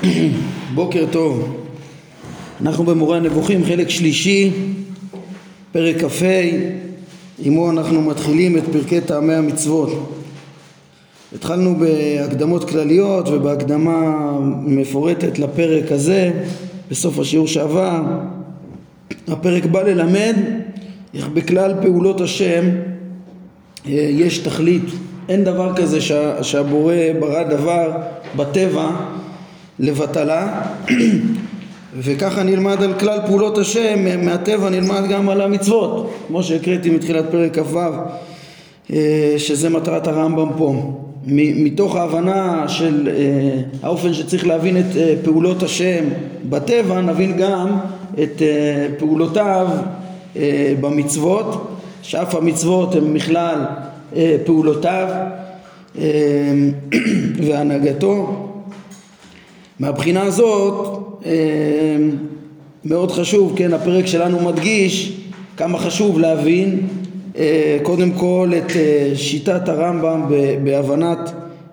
בוקר טוב. אנחנו במורה הנבוכים, חלק שלישי, פרק כ"ה, עמו אנחנו מתחילים את פרקי טעמי המצוות. התחלנו בהקדמות כלליות ובהקדמה מפורטת לפרק הזה, בסוף השיעור שעבר. הפרק בא ללמד איך בכלל פעולות השם אה, יש תכלית. אין דבר כזה שה, שהבורא ברא דבר בטבע לבטלה וככה נלמד על כלל פעולות השם מהטבע נלמד גם על המצוות כמו שהקראתי מתחילת פרק כ"ו אה, שזה מטרת הרמב"ם פה. מתוך ההבנה של אה, האופן שצריך להבין את אה, פעולות השם בטבע נבין גם את פעולותיו במצוות שאף המצוות הן מכלל פעולותיו והנהגתו מהבחינה הזאת אה, מאוד חשוב, כן, הפרק שלנו מדגיש כמה חשוב להבין אה, קודם כל את אה, שיטת הרמב"ם בהבנת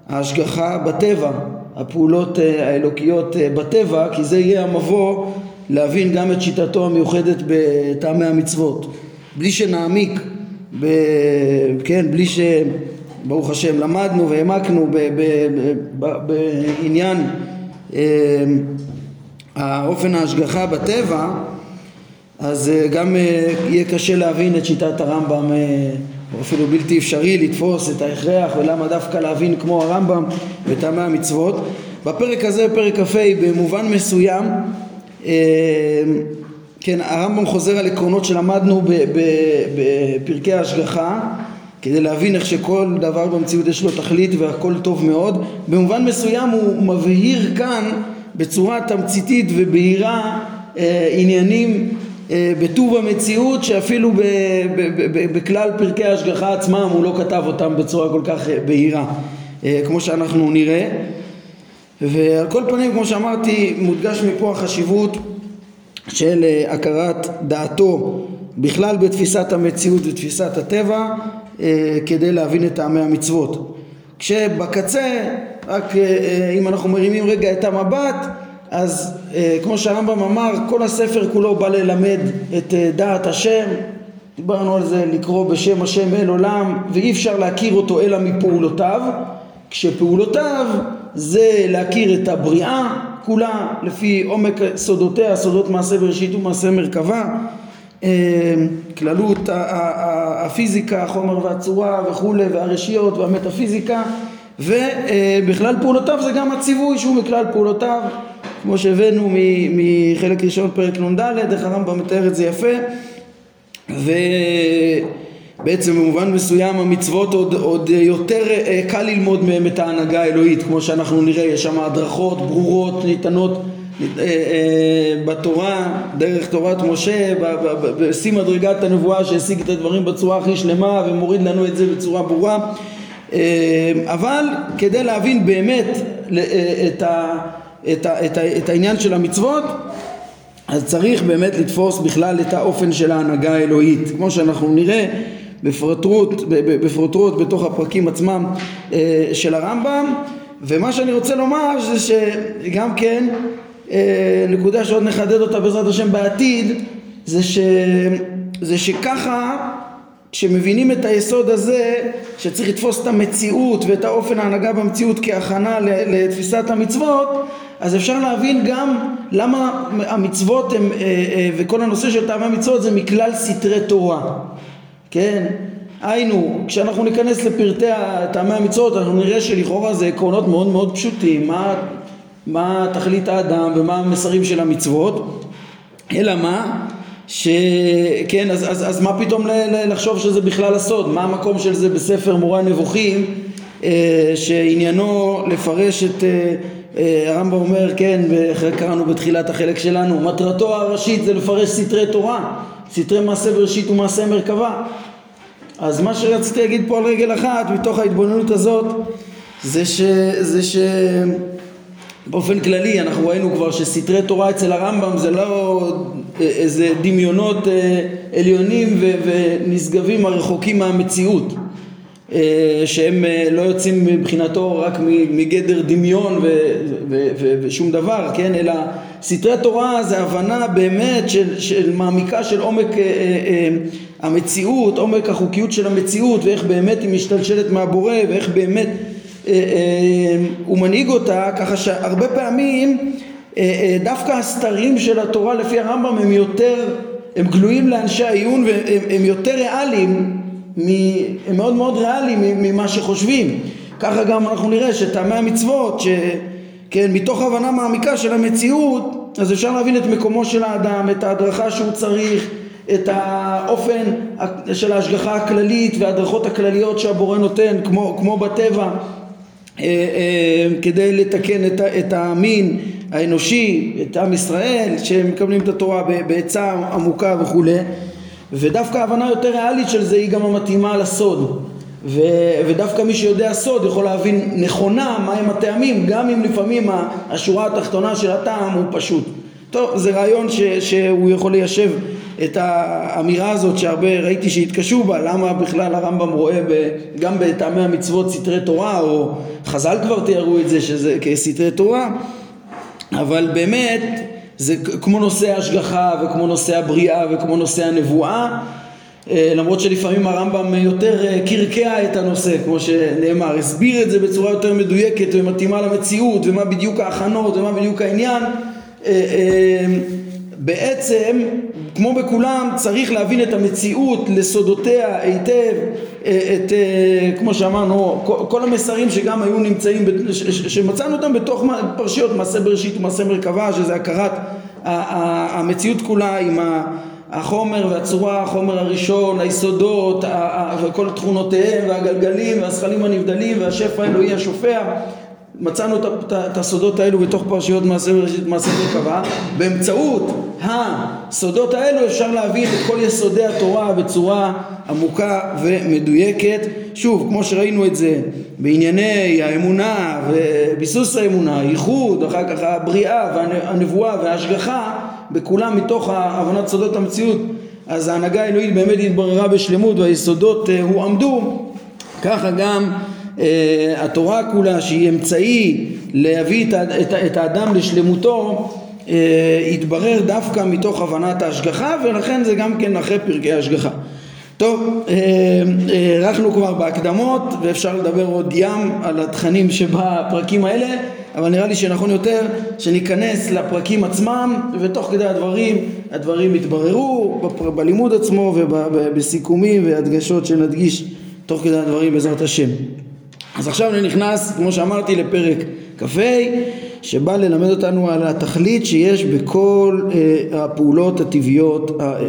ההשגחה בטבע, הפעולות האלוקיות בטבע, כי זה יהיה המבוא להבין גם את שיטתו המיוחדת בטעמי המצוות. בלי שנעמיק, ב, כן, בלי ש... ברוך השם למדנו והעמקנו בעניין אמ, האופן ההשגחה בטבע אז אה, גם אה, יהיה קשה להבין את שיטת הרמב"ם אה, או אפילו בלתי אפשרי לתפוס את ההכרח ולמה דווקא להבין כמו הרמב"ם וטעמי המצוות. בפרק הזה, פרק כ"ה, במובן מסוים כן, הרמב"ם חוזר על עקרונות שלמדנו בפרקי ההשגחה כדי להבין איך שכל דבר במציאות יש לו תכלית והכל טוב מאוד. במובן מסוים הוא מבהיר כאן בצורה תמציתית ובהירה אה, עניינים אה, בטוב המציאות שאפילו ב, ב, ב, ב, בכלל פרקי ההשגחה עצמם הוא לא כתב אותם בצורה כל כך אה, בהירה אה, כמו שאנחנו נראה. ועל כל פנים כמו שאמרתי מודגש מפה החשיבות של אה, הכרת דעתו בכלל בתפיסת המציאות ותפיסת הטבע כדי להבין את טעמי המצוות. כשבקצה, רק אה, אה, אם אנחנו מרימים רגע את המבט, אז כמו שהרמב"ם אמר, כל הספר כולו בא ללמד את דעת השם, דיברנו על זה לקרוא בשם השם אל עולם, ואי אפשר להכיר אותו אלא מפעולותיו, כשפעולותיו זה להכיר את הבריאה כולה לפי עומק סודותיה, סודות מעשה בראשית ומעשה מרכבה כללות הפיזיקה, החומר והצורה וכולי והרשיות והמטאפיזיקה ובכלל פעולותיו זה גם הציווי שהוא מכלל פעולותיו כמו שהבאנו מחלק ראשון פרק נ"ד איך הרמב"ם מתאר את זה יפה ובעצם במובן מסוים המצוות עוד, עוד יותר אה, קל ללמוד מהם את ההנהגה האלוהית כמו שאנחנו נראה יש שם הדרכות ברורות ניתנות בתורה, דרך תורת משה, בשיא מדרגת הנבואה שהשיג את הדברים בצורה הכי שלמה ומוריד לנו את זה בצורה ברורה. אה, אבל כדי להבין באמת את, ה, את, ה, את, ה, את העניין של המצוות אז צריך באמת לתפוס בכלל את האופן של ההנהגה האלוהית. כמו שאנחנו נראה בפרוטרוט, בפרוטרוט בתוך הפרקים עצמם של הרמב"ם. ומה שאני רוצה לומר זה שגם כן אה, נקודה שעוד נחדד אותה בעזרת השם בעתיד זה, ש, זה שככה כשמבינים את היסוד הזה שצריך לתפוס את המציאות ואת האופן ההנהגה במציאות כהכנה לתפיסת המצוות אז אפשר להבין גם למה המצוות הם, אה, אה, וכל הנושא של טעמי המצוות זה מכלל סתרי תורה. כן? היינו כשאנחנו ניכנס לפרטי טעמי המצוות אנחנו נראה שלכאורה זה עקרונות מאוד מאוד פשוטים מה מה תכלית האדם ומה המסרים של המצוות, אלא מה? שכן, אז, אז, אז מה פתאום לחשוב שזה בכלל הסוד? מה המקום של זה בספר מורה נבוכים אה, שעניינו לפרש את, אה, אה, הרמב"ם אומר, כן, קראנו בתחילת החלק שלנו, מטרתו הראשית זה לפרש סתרי תורה, סתרי מעשה בראשית ומעשה מרכבה. אז מה שרציתי להגיד פה על רגל אחת מתוך ההתבוננות הזאת זה ש... זה ש באופן כללי אנחנו ראינו כבר שסתרי תורה אצל הרמב"ם זה לא איזה דמיונות אה, עליונים ונשגבים הרחוקים מהמציאות אה, שהם אה, לא יוצאים מבחינתו רק מגדר דמיון ושום דבר, כן? אלא סתרי תורה זה הבנה באמת של, של מעמיקה של עומק המציאות, עומק החוקיות של המציאות ואיך באמת היא משתלשלת מהבורא ואיך באמת הוא מנהיג אותה, ככה שהרבה פעמים דווקא הסתרים של התורה לפי הרמב"ם הם יותר, הם גלויים לאנשי העיון והם יותר ריאליים הם מאוד מאוד ריאליים ממה שחושבים. ככה גם אנחנו נראה שטעמי המצוות, שכן, מתוך הבנה מעמיקה של המציאות, אז אפשר להבין את מקומו של האדם, את ההדרכה שהוא צריך, את האופן של ההשגחה הכללית וההדרכות הכלליות שהבורא נותן, כמו, כמו בטבע, אה, אה, כדי לתקן את, את המין האנושי, את עם ישראל, שהם מקבלים את התורה בעצה עמוקה וכולי. ודווקא ההבנה יותר ריאלית של זה היא גם המתאימה לסוד ו, ודווקא מי שיודע סוד יכול להבין נכונה מהם הטעמים גם אם לפעמים השורה התחתונה של הטעם הוא פשוט טוב זה רעיון ש, שהוא יכול ליישב את האמירה הזאת שהרבה ראיתי שהתקשו בה למה בכלל הרמב"ם רואה ב, גם בטעמי המצוות סתרי תורה או חז"ל כבר תיארו את זה שזה כסתרי תורה אבל באמת זה כמו נושא ההשגחה וכמו נושא הבריאה וכמו נושא הנבואה אה, למרות שלפעמים הרמב"ם יותר אה, קרקע את הנושא כמו שנאמר, הסביר את זה בצורה יותר מדויקת ומתאימה למציאות ומה בדיוק ההכנות ומה בדיוק העניין אה, בעצם כמו בכולם צריך להבין את המציאות לסודותיה היטב את, כמו שאמרנו כל המסרים שגם היו נמצאים שמצאנו אותם בתוך פרשיות מעשה בראשית ומעשה מרכבה שזה הכרת המציאות כולה עם החומר והצורה, החומר הראשון, היסודות וכל תכונותיהם והגלגלים והזכלים הנבדלים והשפע האלוהי השופע. מצאנו את הסודות האלו בתוך פרשיות מעשה מרכבה. באמצעות הסודות האלו אפשר להבין את כל יסודי התורה בצורה עמוקה ומדויקת. שוב כמו שראינו את זה בענייני האמונה וביסוס האמונה ייחוד אחר כך הבריאה והנבואה וההשגחה בכולם מתוך הבנת סודות המציאות. אז ההנהגה האלוהית באמת התבררה בשלמות והיסודות אה, הועמדו. ככה גם אה, התורה כולה שהיא אמצעי להביא את, את, את האדם לשלמותו אה, יתברר דווקא מתוך הבנת ההשגחה ולכן זה גם כן אחרי פרקי ההשגחה. טוב, הארכנו כבר בהקדמות ואפשר לדבר עוד ים על התכנים שבפרקים האלה אבל נראה לי שנכון יותר שניכנס לפרקים עצמם ותוך כדי הדברים הדברים יתבררו בלימוד עצמו ובסיכומים והדגשות שנדגיש תוך כדי הדברים בעזרת השם. אז עכשיו אני נכנס, כמו שאמרתי, לפרק כ"ה, שבא ללמד אותנו על התכלית שיש בכל אה, הפעולות הטבעיות אה, אה, אה,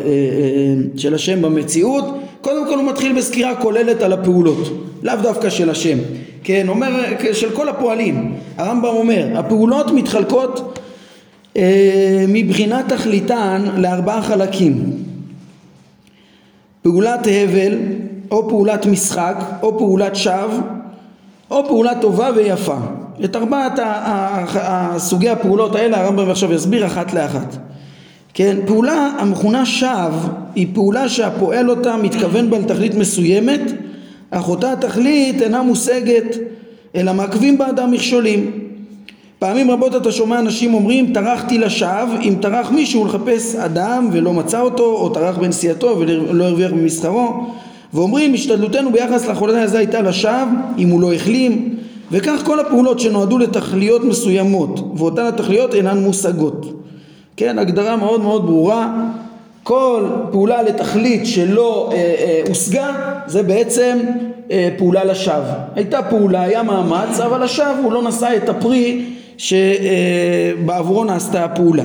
של השם במציאות. קודם כל הוא מתחיל בסקירה כוללת על הפעולות, לאו דווקא של השם. כן, אומר, של כל הפועלים. הרמב"ם אומר, הפעולות מתחלקות אה, מבחינת תכליתן לארבעה חלקים. פעולת הבל, או פעולת משחק, או פעולת שווא, או פעולה טובה ויפה. את ארבעת סוגי הפעולות האלה הרמב"ם עכשיו יסביר אחת לאחת. כן, פעולה המכונה שווא היא פעולה שהפועל אותה מתכוון בה לתכלית מסוימת אך אותה התכלית אינה מושגת אלא מעכבים באדם מכשולים. פעמים רבות אתה שומע אנשים אומרים טרחתי לשווא אם טרח מישהו לחפש אדם ולא מצא אותו או טרח בנסיעתו ולא הרוויח במסחרו ואומרים השתדלותנו ביחס לחולה הזה הייתה לשווא אם הוא לא החלים וכך כל הפעולות שנועדו לתכליות מסוימות ואותן התכליות אינן מושגות. כן הגדרה מאוד מאוד ברורה. כל פעולה לתכלית שלא אה, אה, הושגה זה בעצם אה, פעולה לשווא. הייתה פעולה היה מאמץ אבל השווא הוא לא נשא את הפרי שבעבורו נעשתה הפעולה.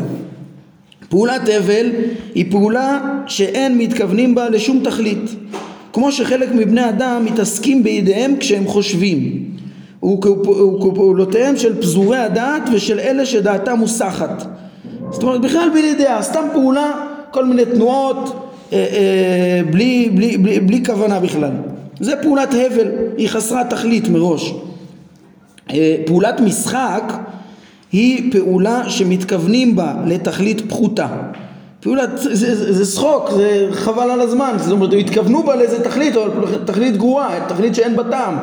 פעולת אבל היא פעולה שאין מתכוונים בה לשום תכלית. כמו שחלק מבני אדם מתעסקים בידיהם כשהם חושבים וכפעולותיהם של פזורי הדעת ושל אלה שדעתם מוסחת. זאת אומרת בכלל בלי דעה, סתם פעולה, כל מיני תנועות אה, אה, בלי, בלי, בלי, בלי כוונה בכלל. זה פעולת הבל, היא חסרת תכלית מראש. אה, פעולת משחק היא פעולה שמתכוונים בה לתכלית פחותה. פעולת, זה, זה, זה שחוק, זה חבל על הזמן, זאת אומרת, התכוונו בה לאיזה תכלית, אבל תכלית גרועה, תכלית שאין בה טעם,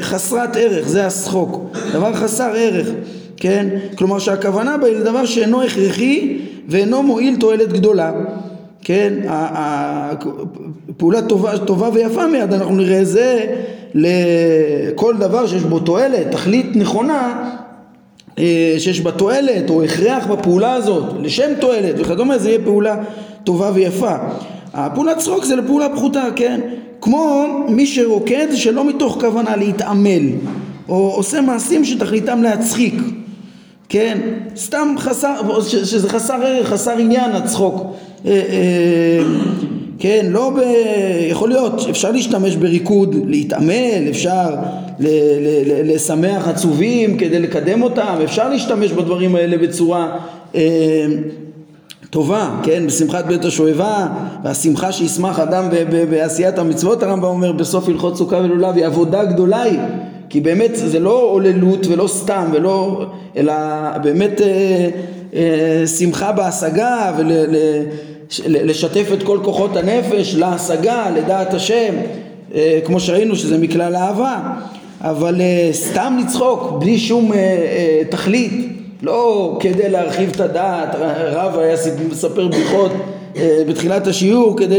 חסרת ערך, זה השחוק, דבר חסר ערך, כן? כלומר שהכוונה בה היא לדבר שאינו הכרחי ואינו מועיל תועלת גדולה, כן? פעולה טובה, טובה ויפה מיד, אנחנו נראה זה לכל דבר שיש בו תועלת, תכלית נכונה אה, שיש בה תועלת או הכרח בפעולה הזאת לשם תועלת וכדומה זה יהיה פעולה טובה ויפה הפעולת צחוק זה לפעולה פחותה כן כמו מי שרוקד שלא מתוך כוונה להתעמל או עושה מעשים שתכליתם להצחיק כן? סתם חסר שזה חסר ערך חסר עניין הצחוק. אה, אה, כן, לא ב... יכול להיות, אפשר להשתמש בריקוד, להתעמל, אפשר ל- ל- ל- לשמח עצובים כדי לקדם אותם, אפשר להשתמש בדברים האלה בצורה אה, טובה, כן, בשמחת בית השואבה, והשמחה שישמח אדם בעשיית המצוות, הרמב"ם אומר בסוף הלכות סוכה ולולב, היא עבודה גדולה היא, כי באמת זה לא עוללות ולא סתם, ולא, אלא באמת אה, אה, שמחה בהשגה ול... ל- לשתף את כל כוחות הנפש להשגה, לדעת השם, אה, כמו שראינו שזה מכלל אהבה, אבל אה, סתם לצחוק בלי שום אה, תכלית, לא כדי להרחיב את הדעת, רב היה מספר בדיחות בתחילת השיעור כדי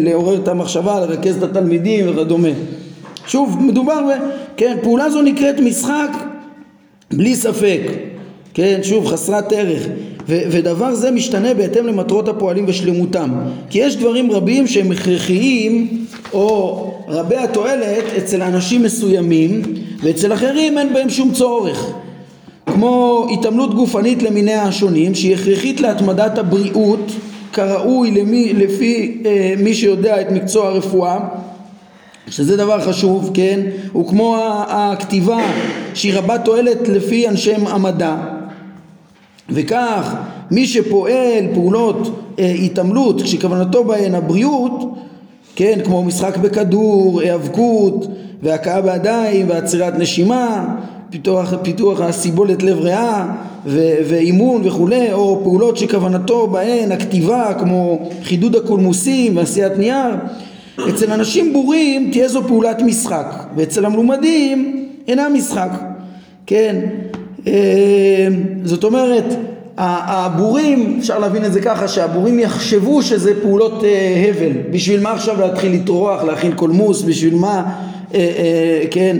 לעורר את המחשבה, לרכז את התלמידים וכדומה. שוב, מדובר ב... כן, פעולה זו נקראת משחק בלי ספק, כן, שוב, חסרת ערך. ו- ודבר זה משתנה בהתאם למטרות הפועלים ושלמותם כי יש דברים רבים שהם הכרחיים או רבי התועלת אצל אנשים מסוימים ואצל אחרים אין בהם שום צורך כמו התעמלות גופנית למיניה השונים שהיא הכרחית להתמדת הבריאות כראוי למי, לפי אה, מי שיודע את מקצוע הרפואה שזה דבר חשוב, כן? וכמו הכתיבה שהיא רבת תועלת לפי אנשי המדע וכך מי שפועל פעולות אה, התעמלות כשכוונתו בהן הבריאות כן כמו משחק בכדור, היאבקות והכאה בידיים ועצירת נשימה פיתוח, פיתוח הסיבולת לב ריאה ואימון וכולי או פעולות שכוונתו בהן הכתיבה כמו חידוד הקולמוסים ועשיית נייר. אצל אנשים בורים תהיה זו פעולת משחק ואצל המלומדים אינה משחק. כן אה, זאת אומרת הבורים, אפשר להבין את זה ככה, שהבורים יחשבו שזה פעולות אה, הבל. בשביל מה עכשיו להתחיל לטרוח, להכין קולמוס, בשביל מה, אה, כן,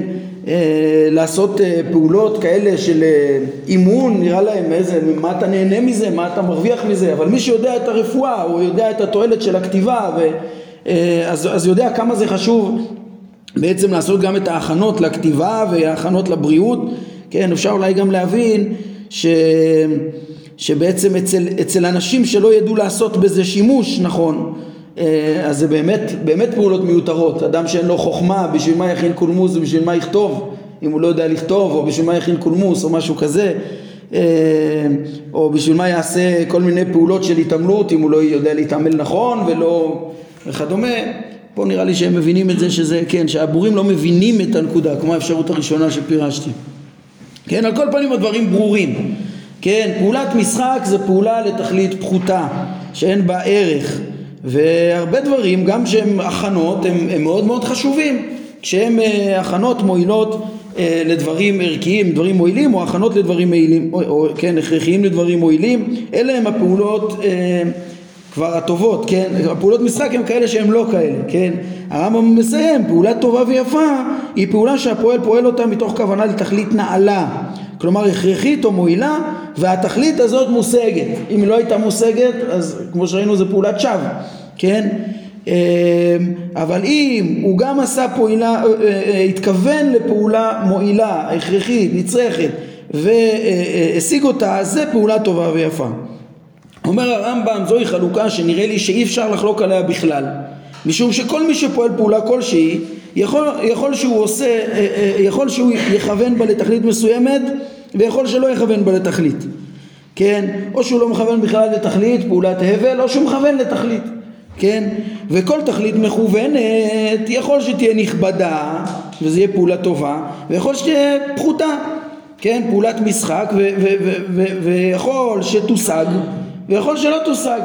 לעשות אה, פעולות כאלה של אה, אימון, נראה להם איזה, מה אתה נהנה מזה, מה אתה מרוויח מזה, אבל מי שיודע את הרפואה, הוא יודע את התועלת של הכתיבה, ו, אה, אז, אז יודע כמה זה חשוב בעצם לעשות גם את ההכנות לכתיבה וההכנות לבריאות. כן, אפשר אולי גם להבין ש... שבעצם אצל, אצל אנשים שלא ידעו לעשות בזה שימוש נכון אה, אז זה באמת, באמת פעולות מיותרות אדם שאין לו חוכמה בשביל מה יכין קולמוס ובשביל מה יכתוב אם הוא לא יודע לכתוב או בשביל מה יכין קולמוס או משהו כזה אה, או בשביל מה יעשה כל מיני פעולות של התעמלות אם הוא לא יודע להתעמל נכון ולא וכדומה פה נראה לי שהם מבינים את זה שזה כן שהבורים לא מבינים את הנקודה כמו האפשרות הראשונה שפירשתי כן, על כל פנים הדברים ברורים. כן, פעולת משחק זה פעולה לתכלית פחותה, שאין בה ערך. והרבה דברים, גם שהם הכנות, הם, הם מאוד מאוד חשובים. כשהם אה, הכנות מועילות אה, לדברים ערכיים, דברים מועילים, או הכנות לדברים מועילים, או, או כן, הכרחיים לדברים מועילים, אלה הם הפעולות אה, כבר הטובות, כן? הפעולות משחק הם כאלה שהם לא כאלה, כן? הרמב"ם מסיים, פעולה טובה ויפה היא פעולה שהפועל פועל אותה מתוך כוונה לתכלית נעלה כלומר הכרחית או מועילה והתכלית הזאת מושגת אם היא לא הייתה מושגת אז כמו שראינו זה פעולת שווא כן אמ, אבל אם הוא גם עשה פעולה, אה, אה, התכוון לפעולה מועילה, הכרחית, נצרכת והשיג אותה, זה פעולה טובה ויפה. אומר הרמב"ם זוהי חלוקה שנראה לי שאי אפשר לחלוק עליה בכלל משום שכל מי שפועל פעולה כלשהי יכול, יכול שהוא עושה, אה, אה, יכול שהוא יכוון בה לתכלית מסוימת ויכול שלא יכוון בה לתכלית כן? או שהוא לא מכוון בכלל לתכלית, פעולת הבל, או שהוא מכוון לתכלית כן? וכל תכלית מכוונת יכול שתהיה נכבדה וזה יהיה פעולה טובה ויכול שתהיה פחותה כן? פעולת משחק ויכול שתושג ויכול שלא תושג.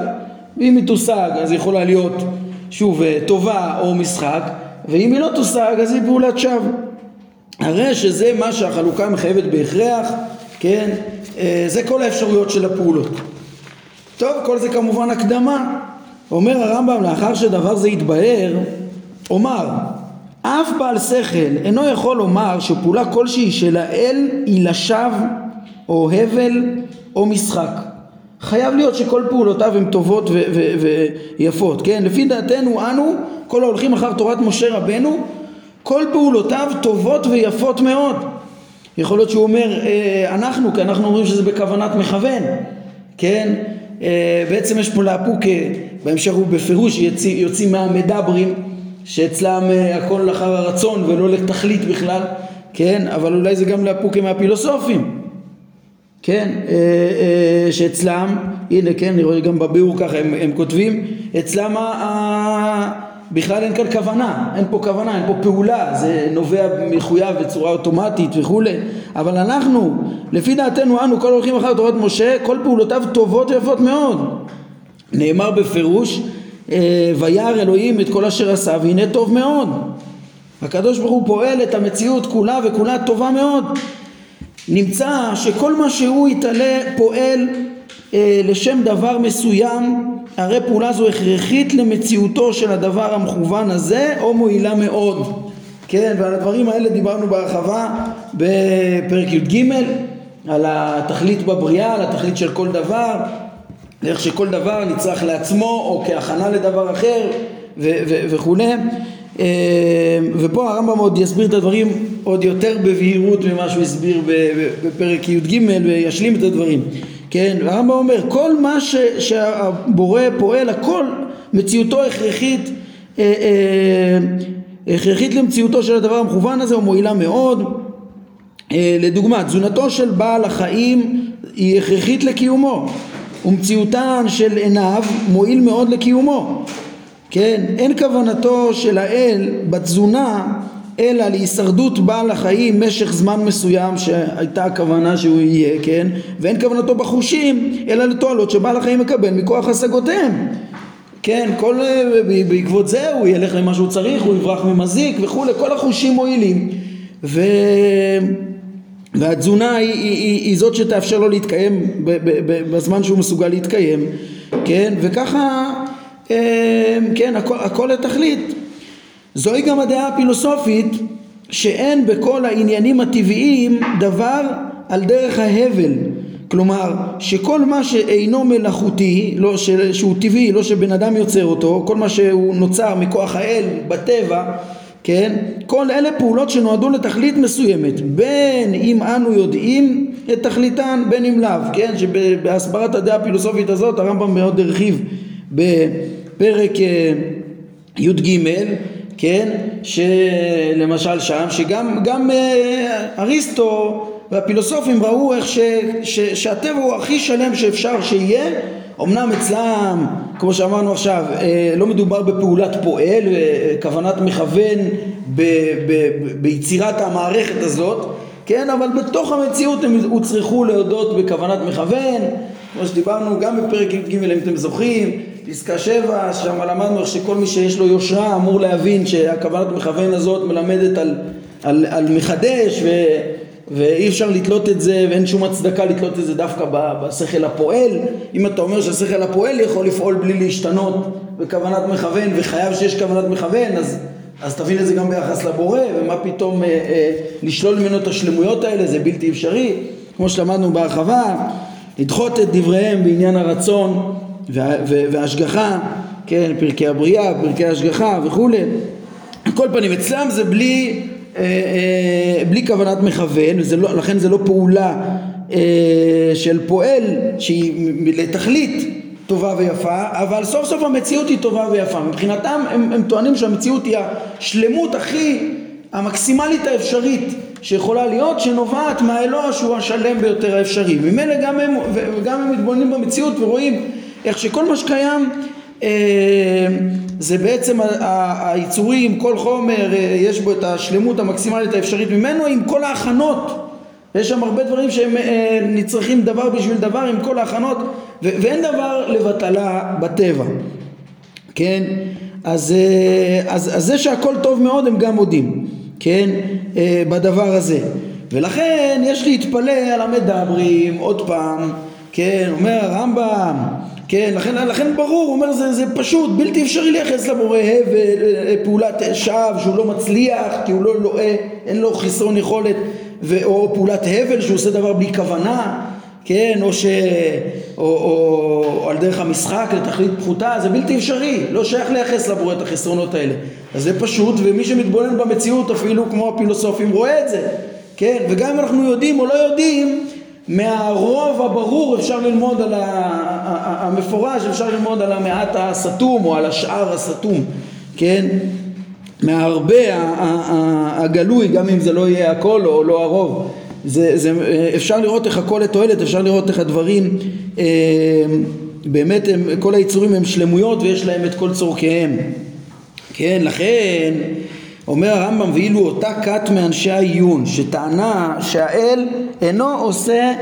ואם היא תושג אז יכולה להיות שוב אה, טובה או משחק, ואם היא לא תושג אז היא פעולת שווא. הרי שזה מה שהחלוקה מחייבת בהכרח, כן? אה, זה כל האפשרויות של הפעולות. טוב, כל זה כמובן הקדמה. אומר הרמב"ם, לאחר שדבר זה יתבהר, אומר, אף בעל שכל אינו יכול לומר שפעולה כלשהי של האל היא לשווא או הבל או משחק. חייב להיות שכל פעולותיו הן טובות ויפות, כן? לפי דעתנו אנו, כל ההולכים אחר תורת משה רבנו, כל פעולותיו טובות ויפות מאוד. יכול להיות שהוא אומר אה, אנחנו, כי אנחנו אומרים שזה בכוונת מכוון, כן? אה, בעצם יש פה לאפוק, בהמשך הוא בפירוש יוציא, יוציא מהמדברים שאצלם אה, הכל אחר הרצון ולא לתכלית בכלל, כן? אבל אולי זה גם לאפוק מהפילוסופים, כן? שאצלם, הנה כן, אני רואה גם בביאור ככה הם, הם כותבים, אצלם ה... בכלל אין כאן כוונה, אין פה כוונה, אין פה פעולה, זה נובע מחויב בצורה אוטומטית וכולי, אבל אנחנו, לפי דעתנו אנו, כל הולכים אחר תורת משה, כל פעולותיו טובות ויפות מאוד. נאמר בפירוש, אה, וירא אלוהים את כל אשר עשה והנה טוב מאוד. הקדוש ברוך הוא פועל את המציאות כולה וכולה טובה מאוד. נמצא שכל מה שהוא יתעלה פועל אה, לשם דבר מסוים הרי פעולה זו הכרחית למציאותו של הדבר המכוון הזה או מועילה מאוד. כן ועל הדברים האלה דיברנו בהרחבה בפרק י"ג על התכלית בבריאה, על התכלית של כל דבר איך שכל דבר נצרך לעצמו או כהכנה לדבר אחר וכולי. אה, ופה הרמב"ם עוד יסביר את הדברים עוד יותר בבהירות ממה שהוא הסביר בפרק י"ג וישלים את הדברים. כן, הרמב"ם אומר כל מה ש, שהבורא פועל הכל מציאותו הכרחית אה, אה, הכרחית למציאותו של הדבר המכוון הזה ומועילה מאוד. אה, לדוגמה תזונתו של בעל החיים היא הכרחית לקיומו ומציאותן של עיניו מועיל מאוד לקיומו כן אין כוונתו של האל בתזונה אלא להישרדות בעל החיים משך זמן מסוים שהייתה הכוונה שהוא יהיה, כן? ואין כוונתו בחושים אלא לתועלות שבעל החיים מקבל מכוח השגותיהם. כן, כל, בעקבות זה הוא ילך למה שהוא צריך, הוא יברח ממזיק וכולי, כל החושים מועילים. ו... והתזונה היא, היא, היא, היא זאת שתאפשר לו להתקיים ב, ב, ב, בזמן שהוא מסוגל להתקיים, כן, וככה, אה, כן, הכל, הכל לתכלית זוהי גם הדעה הפילוסופית שאין בכל העניינים הטבעיים דבר על דרך ההבל כלומר שכל מה שאינו מלאכותי, לא ש... שהוא טבעי, לא שבן אדם יוצר אותו, כל מה שהוא נוצר מכוח האל בטבע, כן? כל אלה פעולות שנועדו לתכלית מסוימת, בין אם אנו יודעים את תכליתן, בין אם לאו, כן? שבהסברת הדעה הפילוסופית הזאת הרמב"ם מאוד הרחיב בפרק אה, י"ג כן, שלמשל שם, שגם גם אה, אריסטו והפילוסופים ראו איך ש, ש, שהטבע הוא הכי שלם שאפשר שיהיה, אמנם אצלם, כמו שאמרנו עכשיו, אה, לא מדובר בפעולת פועל, כוונת מכוון ב, ב, ביצירת המערכת הזאת, כן, אבל בתוך המציאות הם הוצרכו להודות בכוונת מכוון, כמו שדיברנו גם בפרק י"ג אם אתם זוכרים, פסקה שבע, שם למדנו שכל מי שיש לו יושרה אמור להבין שהכוונת מכוון הזאת מלמדת על, על, על מחדש ו, ואי אפשר לתלות את זה ואין שום הצדקה לתלות את זה דווקא בשכל הפועל. אם אתה אומר שהשכל הפועל יכול לפעול בלי להשתנות בכוונת מכוון וחייב שיש כוונת מכוון אז, אז תבין את זה גם ביחס לבורא ומה פתאום אה, אה, לשלול ממנו את השלמויות האלה זה בלתי אפשרי. כמו שלמדנו בהרחבה לדחות את דבריהם בעניין הרצון וההשגחה, כן, פרקי הבריאה, פרקי ההשגחה וכולי. על כל פנים, אצלם זה בלי, אה, אה, בלי כוונת מכוון, לא, לכן זה לא פעולה אה, של פועל שהיא לתכלית טובה ויפה, אבל סוף סוף המציאות היא טובה ויפה. מבחינתם הם, הם טוענים שהמציאות היא השלמות הכי המקסימלית האפשרית שיכולה להיות, שנובעת מהאלוה שהוא השלם ביותר האפשרי. ממילא גם הם, וגם הם מתבוננים במציאות ורואים איך שכל מה שקיים אה, זה בעצם היצורים, כל חומר, אה, יש בו את השלמות המקסימלית האפשרית ממנו עם כל ההכנות. יש שם הרבה דברים שהם אה, נצרכים דבר בשביל דבר עם כל ההכנות ואין דבר לבטלה בטבע. כן? אז, אז, אז זה שהכל טוב מאוד הם גם מודים. כן? בדבר הזה. ולכן יש להתפלא על המדברים עוד פעם כן? אומר הרמב"ם כן, לכן, לכן ברור, הוא אומר זה, זה פשוט, בלתי אפשרי לייחס למורה הבל, פעולת שווא שהוא לא מצליח, כי הוא לא לואה, אין לו חסרון יכולת, ו, או פעולת הבל שהוא עושה דבר בלי כוונה, כן, או, ש, או, או, או על דרך המשחק לתכלית פחותה, זה בלתי אפשרי, לא שייך לייחס לבורא את החסרונות האלה. אז זה פשוט, ומי שמתבונן במציאות אפילו כמו הפילוסופים רואה את זה, כן, וגם אם אנחנו יודעים או לא יודעים, מהרוב הברור אפשר ללמוד על המפורש, אפשר ללמוד על המעט הסתום או על השאר הסתום, כן? מהרבה הגלוי, גם אם זה לא יהיה הכל או לא הרוב. זה, זה, אפשר לראות איך הכל לתועלת, אפשר לראות איך הדברים, אה, באמת הם, כל היצורים הם שלמויות ויש להם את כל צורכיהם. כן, לכן אומר הרמב"ם ואילו אותה כת מאנשי העיון שטענה שהאל אינו עושה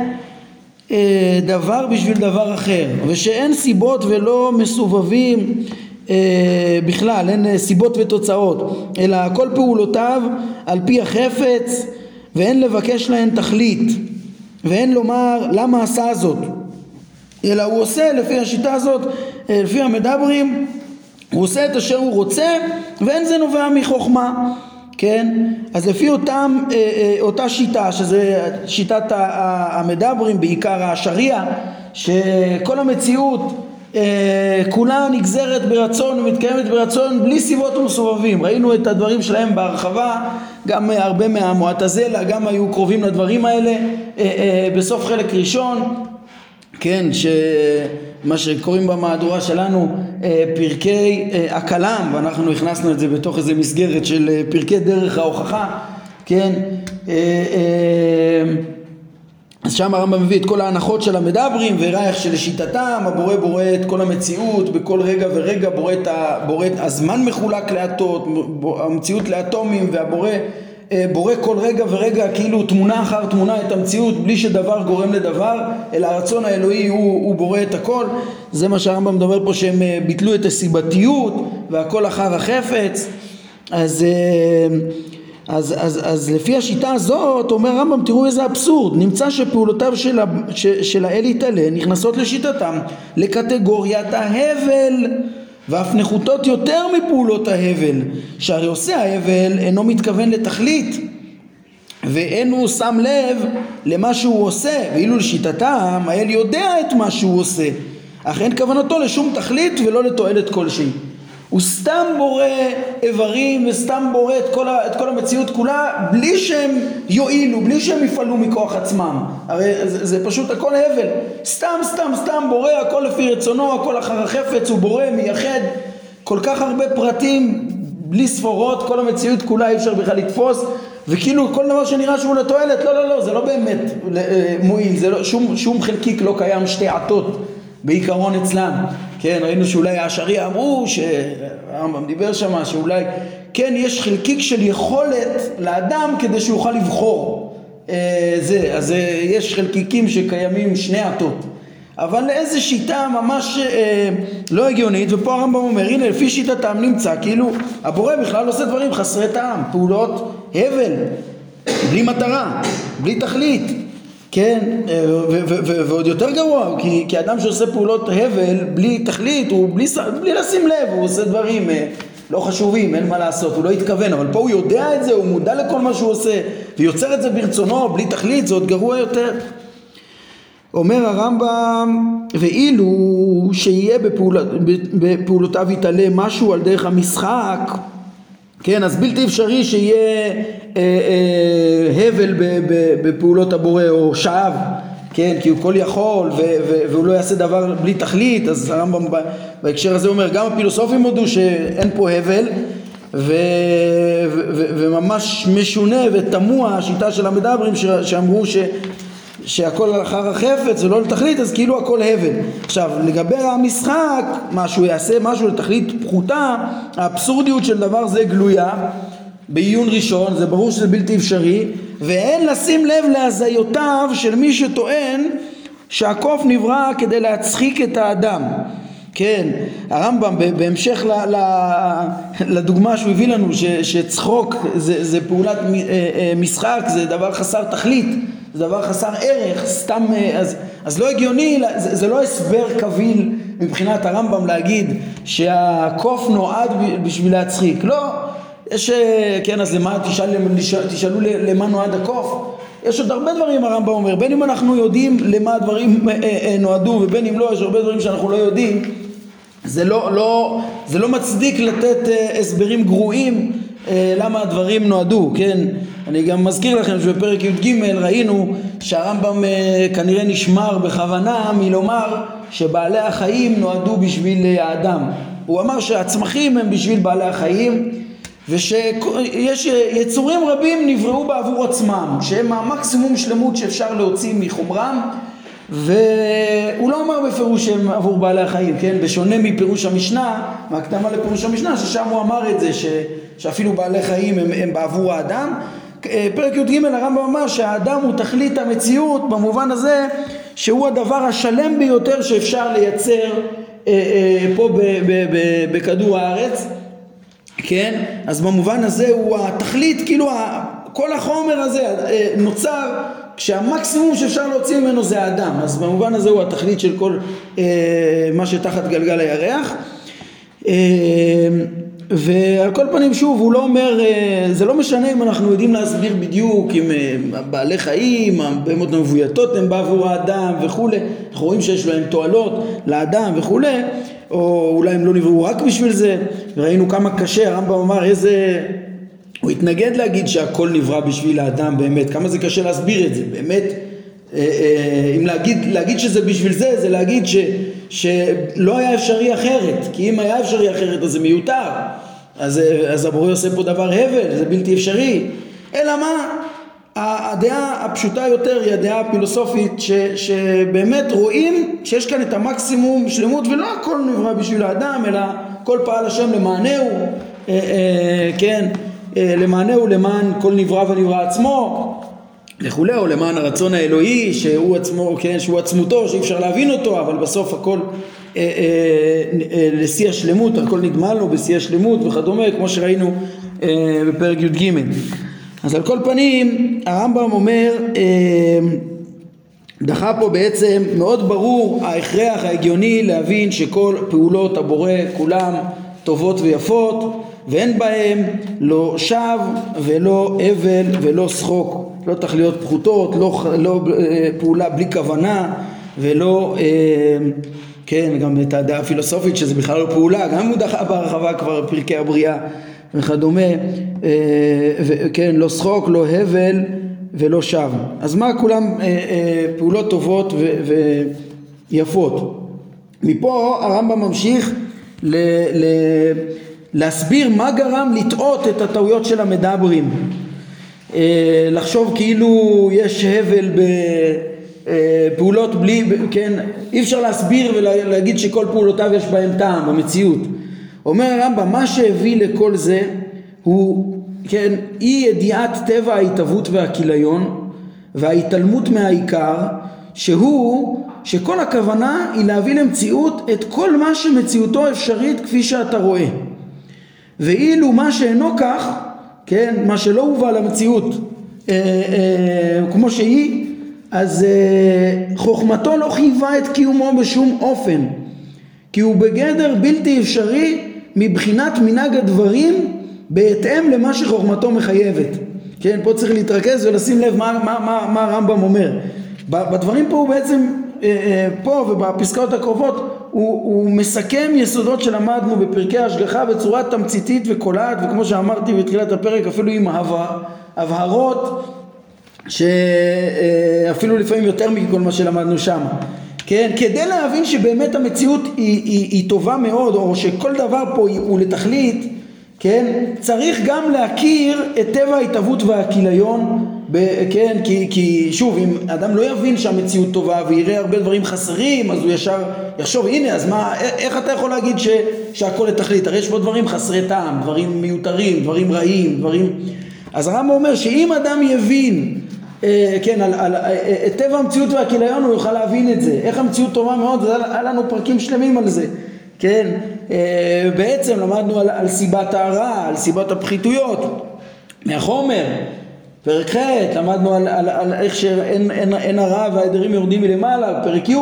אה, דבר בשביל דבר אחר ושאין סיבות ולא מסובבים אה, בכלל אין אה, סיבות ותוצאות אלא כל פעולותיו על פי החפץ ואין לבקש להן תכלית ואין לומר למה עשה זאת? אלא הוא עושה לפי השיטה הזאת אה, לפי המדברים הוא עושה את אשר הוא רוצה ואין זה נובע מחוכמה כן? אז לפי אותם, אה, אה, אותה שיטה שזה שיטת המדברים בעיקר השריעה שכל המציאות אה, כולה נגזרת ברצון ומתקיימת ברצון בלי סיבות ומסובבים ראינו את הדברים שלהם בהרחבה גם הרבה מהמועטזלה גם היו קרובים לדברים האלה בסוף חלק ראשון כן, שמה שקוראים במהדורה שלנו אה, פרקי אה, הכלם, ואנחנו הכנסנו את זה בתוך איזה מסגרת של אה, פרקי דרך ההוכחה, כן, אז שם הרמב"ם מביא את כל ההנחות של המדברים והראה איך שלשיטתם הבורא בורא את כל המציאות בכל רגע ורגע בורא את, הזמן מחולק לאטות, המציאות לאטומים והבורא בורא כל רגע ורגע כאילו תמונה אחר תמונה את המציאות בלי שדבר גורם לדבר אלא הרצון האלוהי הוא, הוא בורא את הכל. זה מה שהרמב"ם מדבר פה שהם אה, ביטלו את הסיבתיות והכל אחר החפץ. אז, אה, אז, אז, אז לפי השיטה הזאת אומר הרמב"ם תראו איזה אבסורד. נמצא שפעולותיו של, של האל יתעלה נכנסות לשיטתם לקטגוריית ההבל ואף נחותות יותר מפעולות ההבל, שהרי עושה ההבל אינו מתכוון לתכלית ואין הוא שם לב למה שהוא עושה, ואילו לשיטתם האל יודע את מה שהוא עושה, אך אין כוונתו לשום תכלית ולא לתועלת כלשהי. הוא סתם בורא איברים וסתם בורא את כל, את כל המציאות כולה בלי שהם יועילו, בלי שהם יפעלו מכוח עצמם. הרי זה, זה פשוט הכל הבל. סתם סתם סתם בורא הכל לפי רצונו, הכל אחר החפץ, הוא בורא, מייחד כל כך הרבה פרטים בלי ספורות, כל המציאות כולה אי אפשר בכלל לתפוס וכאילו כל דבר שנראה שהוא לתועלת, לא לא לא, זה לא באמת אה, מועיל, זה לא, שום, שום חלקיק לא קיים שתי עטות בעיקרון אצלם, כן, ראינו שאולי השריעה אמרו, שהרמב"ם דיבר שם, שאולי כן יש חלקיק של יכולת לאדם כדי שיוכל לבחור. אה, זה, אז אה, יש חלקיקים שקיימים שני עטות אבל לאיזה שיטה ממש אה, לא הגיונית ופה הרמב"ם אומר הנה לפי שיטתם נמצא כאילו הבורא בכלל עושה דברים חסרי טעם פעולות הבל בלי מטרה בלי תכלית כן, אה, ועוד יותר גרוע, כי, כי אדם שעושה פעולות הבל בלי תכלית, הוא בלי, בלי לשים לב, הוא עושה דברים אה, לא חשובים, אין מה לעשות, הוא לא התכוון, אבל פה הוא יודע את זה, הוא מודע לכל מה שהוא עושה, ויוצר את זה ברצונו, בלי תכלית, זה עוד גרוע יותר. אומר הרמב"ם, ואילו שיהיה בפעול, בפעולותיו יתעלה משהו על דרך המשחק, כן, אז בלתי אפשרי שיהיה אה, אה, הבל בפעולות הבורא או שווא, כן, כי הוא כל יכול ו- ו- והוא לא יעשה דבר בלי תכלית, אז הרמב"ם בהקשר הזה אומר, גם הפילוסופים הודו שאין פה הבל ו- ו- וממש משונה ותמוה השיטה של המדברים שאמרו ש- שהכל אחר החפץ ולא לתכלית אז כאילו הכל הבל. עכשיו לגבי המשחק, מה שהוא יעשה משהו לתכלית פחותה, האבסורדיות של דבר זה גלויה בעיון ראשון, זה ברור שזה בלתי אפשרי, ואין לשים לב להזיותיו של מי שטוען שהקוף נברא כדי להצחיק את האדם כן, הרמב"ם בהמשך ל, ל, לדוגמה שהוא הביא לנו ש, שצחוק זה, זה פעולת אה, אה, משחק, זה דבר חסר תכלית, זה דבר חסר ערך, סתם, אה, אז, אז לא הגיוני, זה, זה לא הסבר קביל מבחינת הרמב"ם להגיד שהקוף נועד בשביל להצחיק, לא, יש, כן, אז למה, תשאל, תשאלו למה נועד הקוף? יש עוד הרבה דברים הרמב"ם אומר, בין אם אנחנו יודעים למה הדברים נועדו ובין אם לא, יש הרבה דברים שאנחנו לא יודעים זה לא, לא, זה לא מצדיק לתת הסברים גרועים למה הדברים נועדו, כן? אני גם מזכיר לכם שבפרק י"ג ראינו שהרמב"ם uh, כנראה נשמר בכוונה מלומר שבעלי החיים נועדו בשביל האדם. הוא אמר שהצמחים הם בשביל בעלי החיים ושיש יצורים רבים נבראו בעבור עצמם שהם המקסימום שלמות שאפשר להוציא מחומרם והוא לא אמר בפירוש שהם עבור בעלי החיים, כן? בשונה מפירוש המשנה, מהקדמה לפירוש המשנה, ששם הוא אמר את זה, ש, שאפילו בעלי חיים הם, הם בעבור האדם. פרק י"ג הרמב"ם אמר שהאדם הוא תכלית המציאות במובן הזה שהוא הדבר השלם ביותר שאפשר לייצר אה, אה, פה בכדור הארץ, כן? אז במובן הזה הוא התכלית, כאילו כל החומר הזה אה, נוצר כשהמקסימום שאפשר להוציא ממנו זה האדם, אז במובן הזה הוא התכלית של כל אה, מה שתחת גלגל הירח. ועל כל פנים שוב הוא לא אומר, אה, זה לא משנה אם אנחנו יודעים להסביר בדיוק אם אה, בעלי חיים, הבהמות המבויתות הם בעבור האדם וכולי, אנחנו רואים שיש להם תועלות לאדם וכולי, או אולי הם לא נבראו רק בשביל זה, וראינו כמה קשה, הרמב"ם אמר איזה הוא התנגד להגיד שהכל נברא בשביל האדם באמת, כמה זה קשה להסביר את זה, באמת, אה, אם להגיד, להגיד שזה בשביל זה, זה להגיד ש, שלא היה אפשרי אחרת, כי אם היה אפשרי אחרת אז זה מיותר, אז, אז הבורא עושה פה דבר הבל, זה בלתי אפשרי, אלא מה? הדעה הפשוטה יותר היא הדעה הפילוסופית ש, שבאמת רואים שיש כאן את המקסימום שלמות ולא הכל נברא בשביל האדם אלא כל פעל השם למענהו, אה, אה, כן, אה, למענהו למען כל נברא ונברא עצמו וכולי, או למען הרצון האלוהי שהוא עצמו, כן, שהוא עצמותו, שאי אפשר להבין אותו, אבל בסוף הכל לשיא השלמות, הכל נדמה לו בשיא השלמות וכדומה, כמו שראינו אה, בפרק י"ג. אז על כל פנים, הרמב"ם אומר, אה, דחה פה בעצם מאוד ברור ההכרח ההגיוני להבין שכל פעולות הבורא כולם טובות ויפות ואין בהם לא שווא ולא אבל ולא שחוק, לא תכליות פחותות, לא, לא אה, פעולה בלי כוונה ולא, אה, כן, גם את הדעה הפילוסופית שזה בכלל לא פעולה, גם הוא דחה בהרחבה כבר פרקי הבריאה וכדומה, אה, כן, לא שחוק, לא הבל ולא שווא. אז מה כולם פעולות טובות ויפות? מפה הרמב"ם ממשיך ל... ל להסביר מה גרם לטעות את הטעויות של המדברים אה, לחשוב כאילו יש הבל בפעולות בלי, כן, אי אפשר להסביר ולהגיד שכל פעולותיו יש בהם טעם במציאות. אומר הרמב"ם מה שהביא לכל זה הוא כן, אי ידיעת טבע ההתהוות והכיליון וההתעלמות מהעיקר שהוא שכל הכוונה היא להביא למציאות את כל מה שמציאותו אפשרית כפי שאתה רואה. ואילו מה שאינו כך, כן, מה שלא הובא למציאות אה, אה, כמו שהיא, אז אה, חוכמתו לא חייבה את קיומו בשום אופן, כי הוא בגדר בלתי אפשרי מבחינת מנהג הדברים בהתאם למה שחוכמתו מחייבת. כן, פה צריך להתרכז ולשים לב מה, מה, מה, מה הרמב"ם אומר. בדברים פה הוא בעצם, אה, אה, פה ובפסקאות הקרובות, הוא, הוא מסכם יסודות שלמדנו בפרקי ההשגחה בצורה תמציתית וקולעת וכמו שאמרתי בתחילת הפרק אפילו עם הבהרות שאפילו לפעמים יותר מכל מה שלמדנו שם כן, כדי להבין שבאמת המציאות היא, היא, היא טובה מאוד או שכל דבר פה הוא לתכלית כן, צריך גם להכיר את טבע ההתהוות והכיליון כן, כי, כי שוב, אם אדם לא יבין שהמציאות טובה ויראה הרבה דברים חסרים, אז הוא ישר יחשוב, הנה, אז מה, איך אתה יכול להגיד ש, שהכל לתכלית? הרי יש פה דברים חסרי טעם, דברים מיותרים, דברים רעים, דברים... אז הרמב"ם אומר שאם אדם יבין כן, על, על, אה, את טבע המציאות והכיליון הוא יוכל להבין את זה. איך המציאות טובה מאוד, היה לנו פרקים שלמים על זה. כן, אה, בעצם למדנו על, על סיבת הרע, על סיבת הפחיתויות מהחומר. פרק ח' למדנו על, על, על איך שאין אין, אין הרע וההדרים יורדים מלמעלה, פרק י'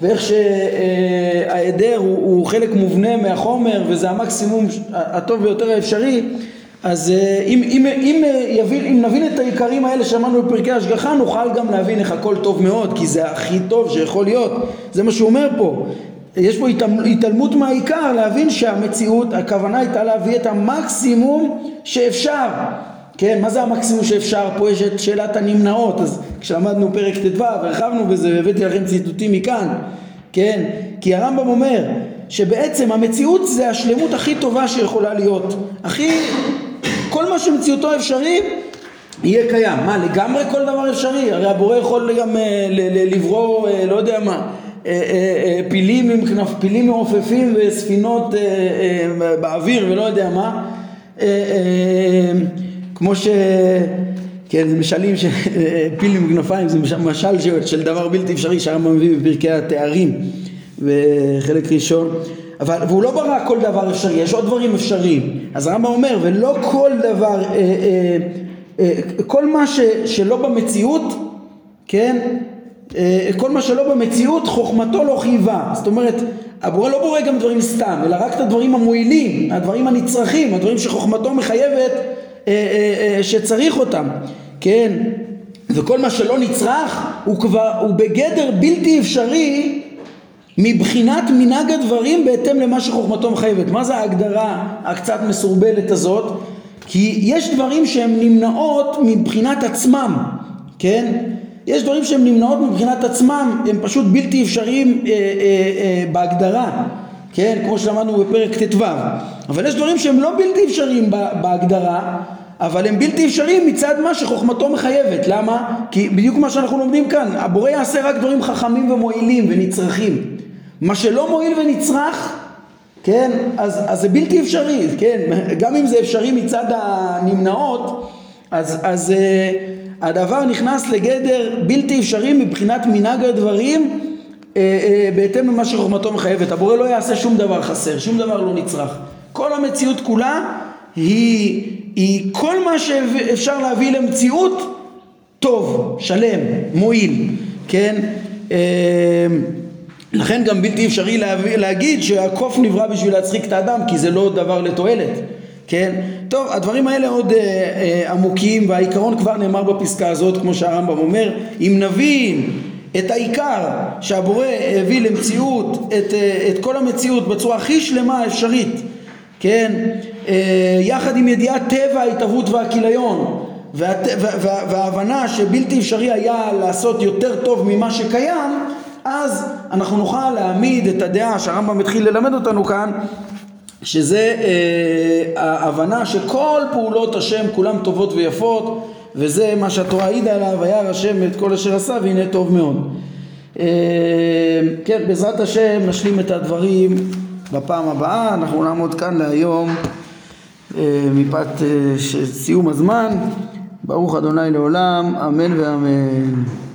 ואיך שההדר הוא, הוא חלק מובנה מהחומר וזה המקסימום הטוב ביותר האפשרי אז אה, אם, אם, אם, אה, יבין, אם נבין את העיקרים האלה שאמרנו בפרקי השגחה נוכל גם להבין איך הכל טוב מאוד כי זה הכי טוב שיכול להיות. זה מה שהוא אומר פה. יש פה התעלמות מהעיקר להבין שהמציאות הכוונה הייתה להביא את המקסימום שאפשר. כן מה זה המקסימום שאפשר? פה יש את שאלת הנמנעות. אז כשלמדנו פרק ט"ו הרחבנו בזה והבאתי לכם ציטוטים מכאן. כן כי הרמב"ם אומר שבעצם המציאות זה השלמות הכי טובה שיכולה להיות. הכי כל מה שמציאותו אפשרי יהיה קיים. מה, לגמרי כל דבר אפשרי? הרי הבורא יכול גם אה, לברוא, אה, לא יודע מה, אה, פילים עם כנף, פילים מעופפים וספינות באוויר ולא יודע מה. כמו ש... כן, זה משלים של פיל עם כנפיים, זה משל של, דבר בלתי אפשרי שהרמב"ם מביא בפרקי התארים בחלק ראשון. אבל, והוא לא ברא כל דבר אפשרי, יש עוד דברים אפשריים. אז הרמב"ם אומר, ולא כל דבר, אה, אה, אה, כל מה ש, שלא במציאות, כן? אה, כל מה שלא במציאות, חוכמתו לא חייבה. זאת אומרת, הבורא לא בורא גם דברים סתם, אלא רק את הדברים המועילים, הדברים הנצרכים, הדברים שחוכמתו מחייבת אה, אה, אה, שצריך אותם, כן? וכל מה שלא נצרך הוא כבר, הוא בגדר בלתי אפשרי מבחינת מנהג הדברים בהתאם למה שחוכמתו מחייבת. מה זה ההגדרה הקצת מסורבלת הזאת? כי יש דברים שהם נמנעות מבחינת עצמם, כן? יש דברים שהם נמנעות מבחינת עצמם, הם פשוט בלתי אפשריים אה, אה, אה, בהגדרה, כן? כמו שלמדנו בפרק ט"ו. אבל יש דברים שהם לא בלתי אפשריים בהגדרה, אבל הם בלתי אפשריים מצד מה שחוכמתו מחייבת. למה? כי בדיוק מה שאנחנו לומדים כאן, הבורא יעשה רק דברים חכמים ומועילים ונצרכים. מה שלא מועיל ונצרך, כן, אז, אז זה בלתי אפשרי, כן, גם אם זה אפשרי מצד הנמנעות, אז, אז uh, הדבר נכנס לגדר בלתי אפשרי מבחינת מנהג הדברים uh, uh, בהתאם למה שחוכמתו מחייבת. הבורא לא יעשה שום דבר חסר, שום דבר לא נצרך. כל המציאות כולה היא, היא כל מה שאפשר להביא למציאות טוב, שלם, מועיל, כן? Uh, לכן גם בלתי אפשרי להביא, להגיד שהקוף נברא בשביל להצחיק את האדם כי זה לא דבר לתועלת, כן? טוב, הדברים האלה עוד אה, אה, עמוקים והעיקרון כבר נאמר בפסקה הזאת כמו שהרמב"ם אומר אם נבין את העיקר שהבורא הביא למציאות את, אה, את כל המציאות בצורה הכי שלמה האפשרית כן? אה, יחד עם ידיעת טבע ההתהוות והכיליון וההבנה שבלתי אפשרי היה לעשות יותר טוב ממה שקיים אז אנחנו נוכל להעמיד את הדעה שהרמב"ם התחיל ללמד אותנו כאן שזה אה, ההבנה שכל פעולות השם כולן טובות ויפות וזה מה שהתורה העידה עליו, וירא השם את כל אשר עשה והנה טוב מאוד. אה, כן, בעזרת השם נשלים את הדברים בפעם הבאה, אנחנו נעמוד כאן להיום אה, מפאת אה, סיום הזמן, ברוך אדוני לעולם, אמן ואמן.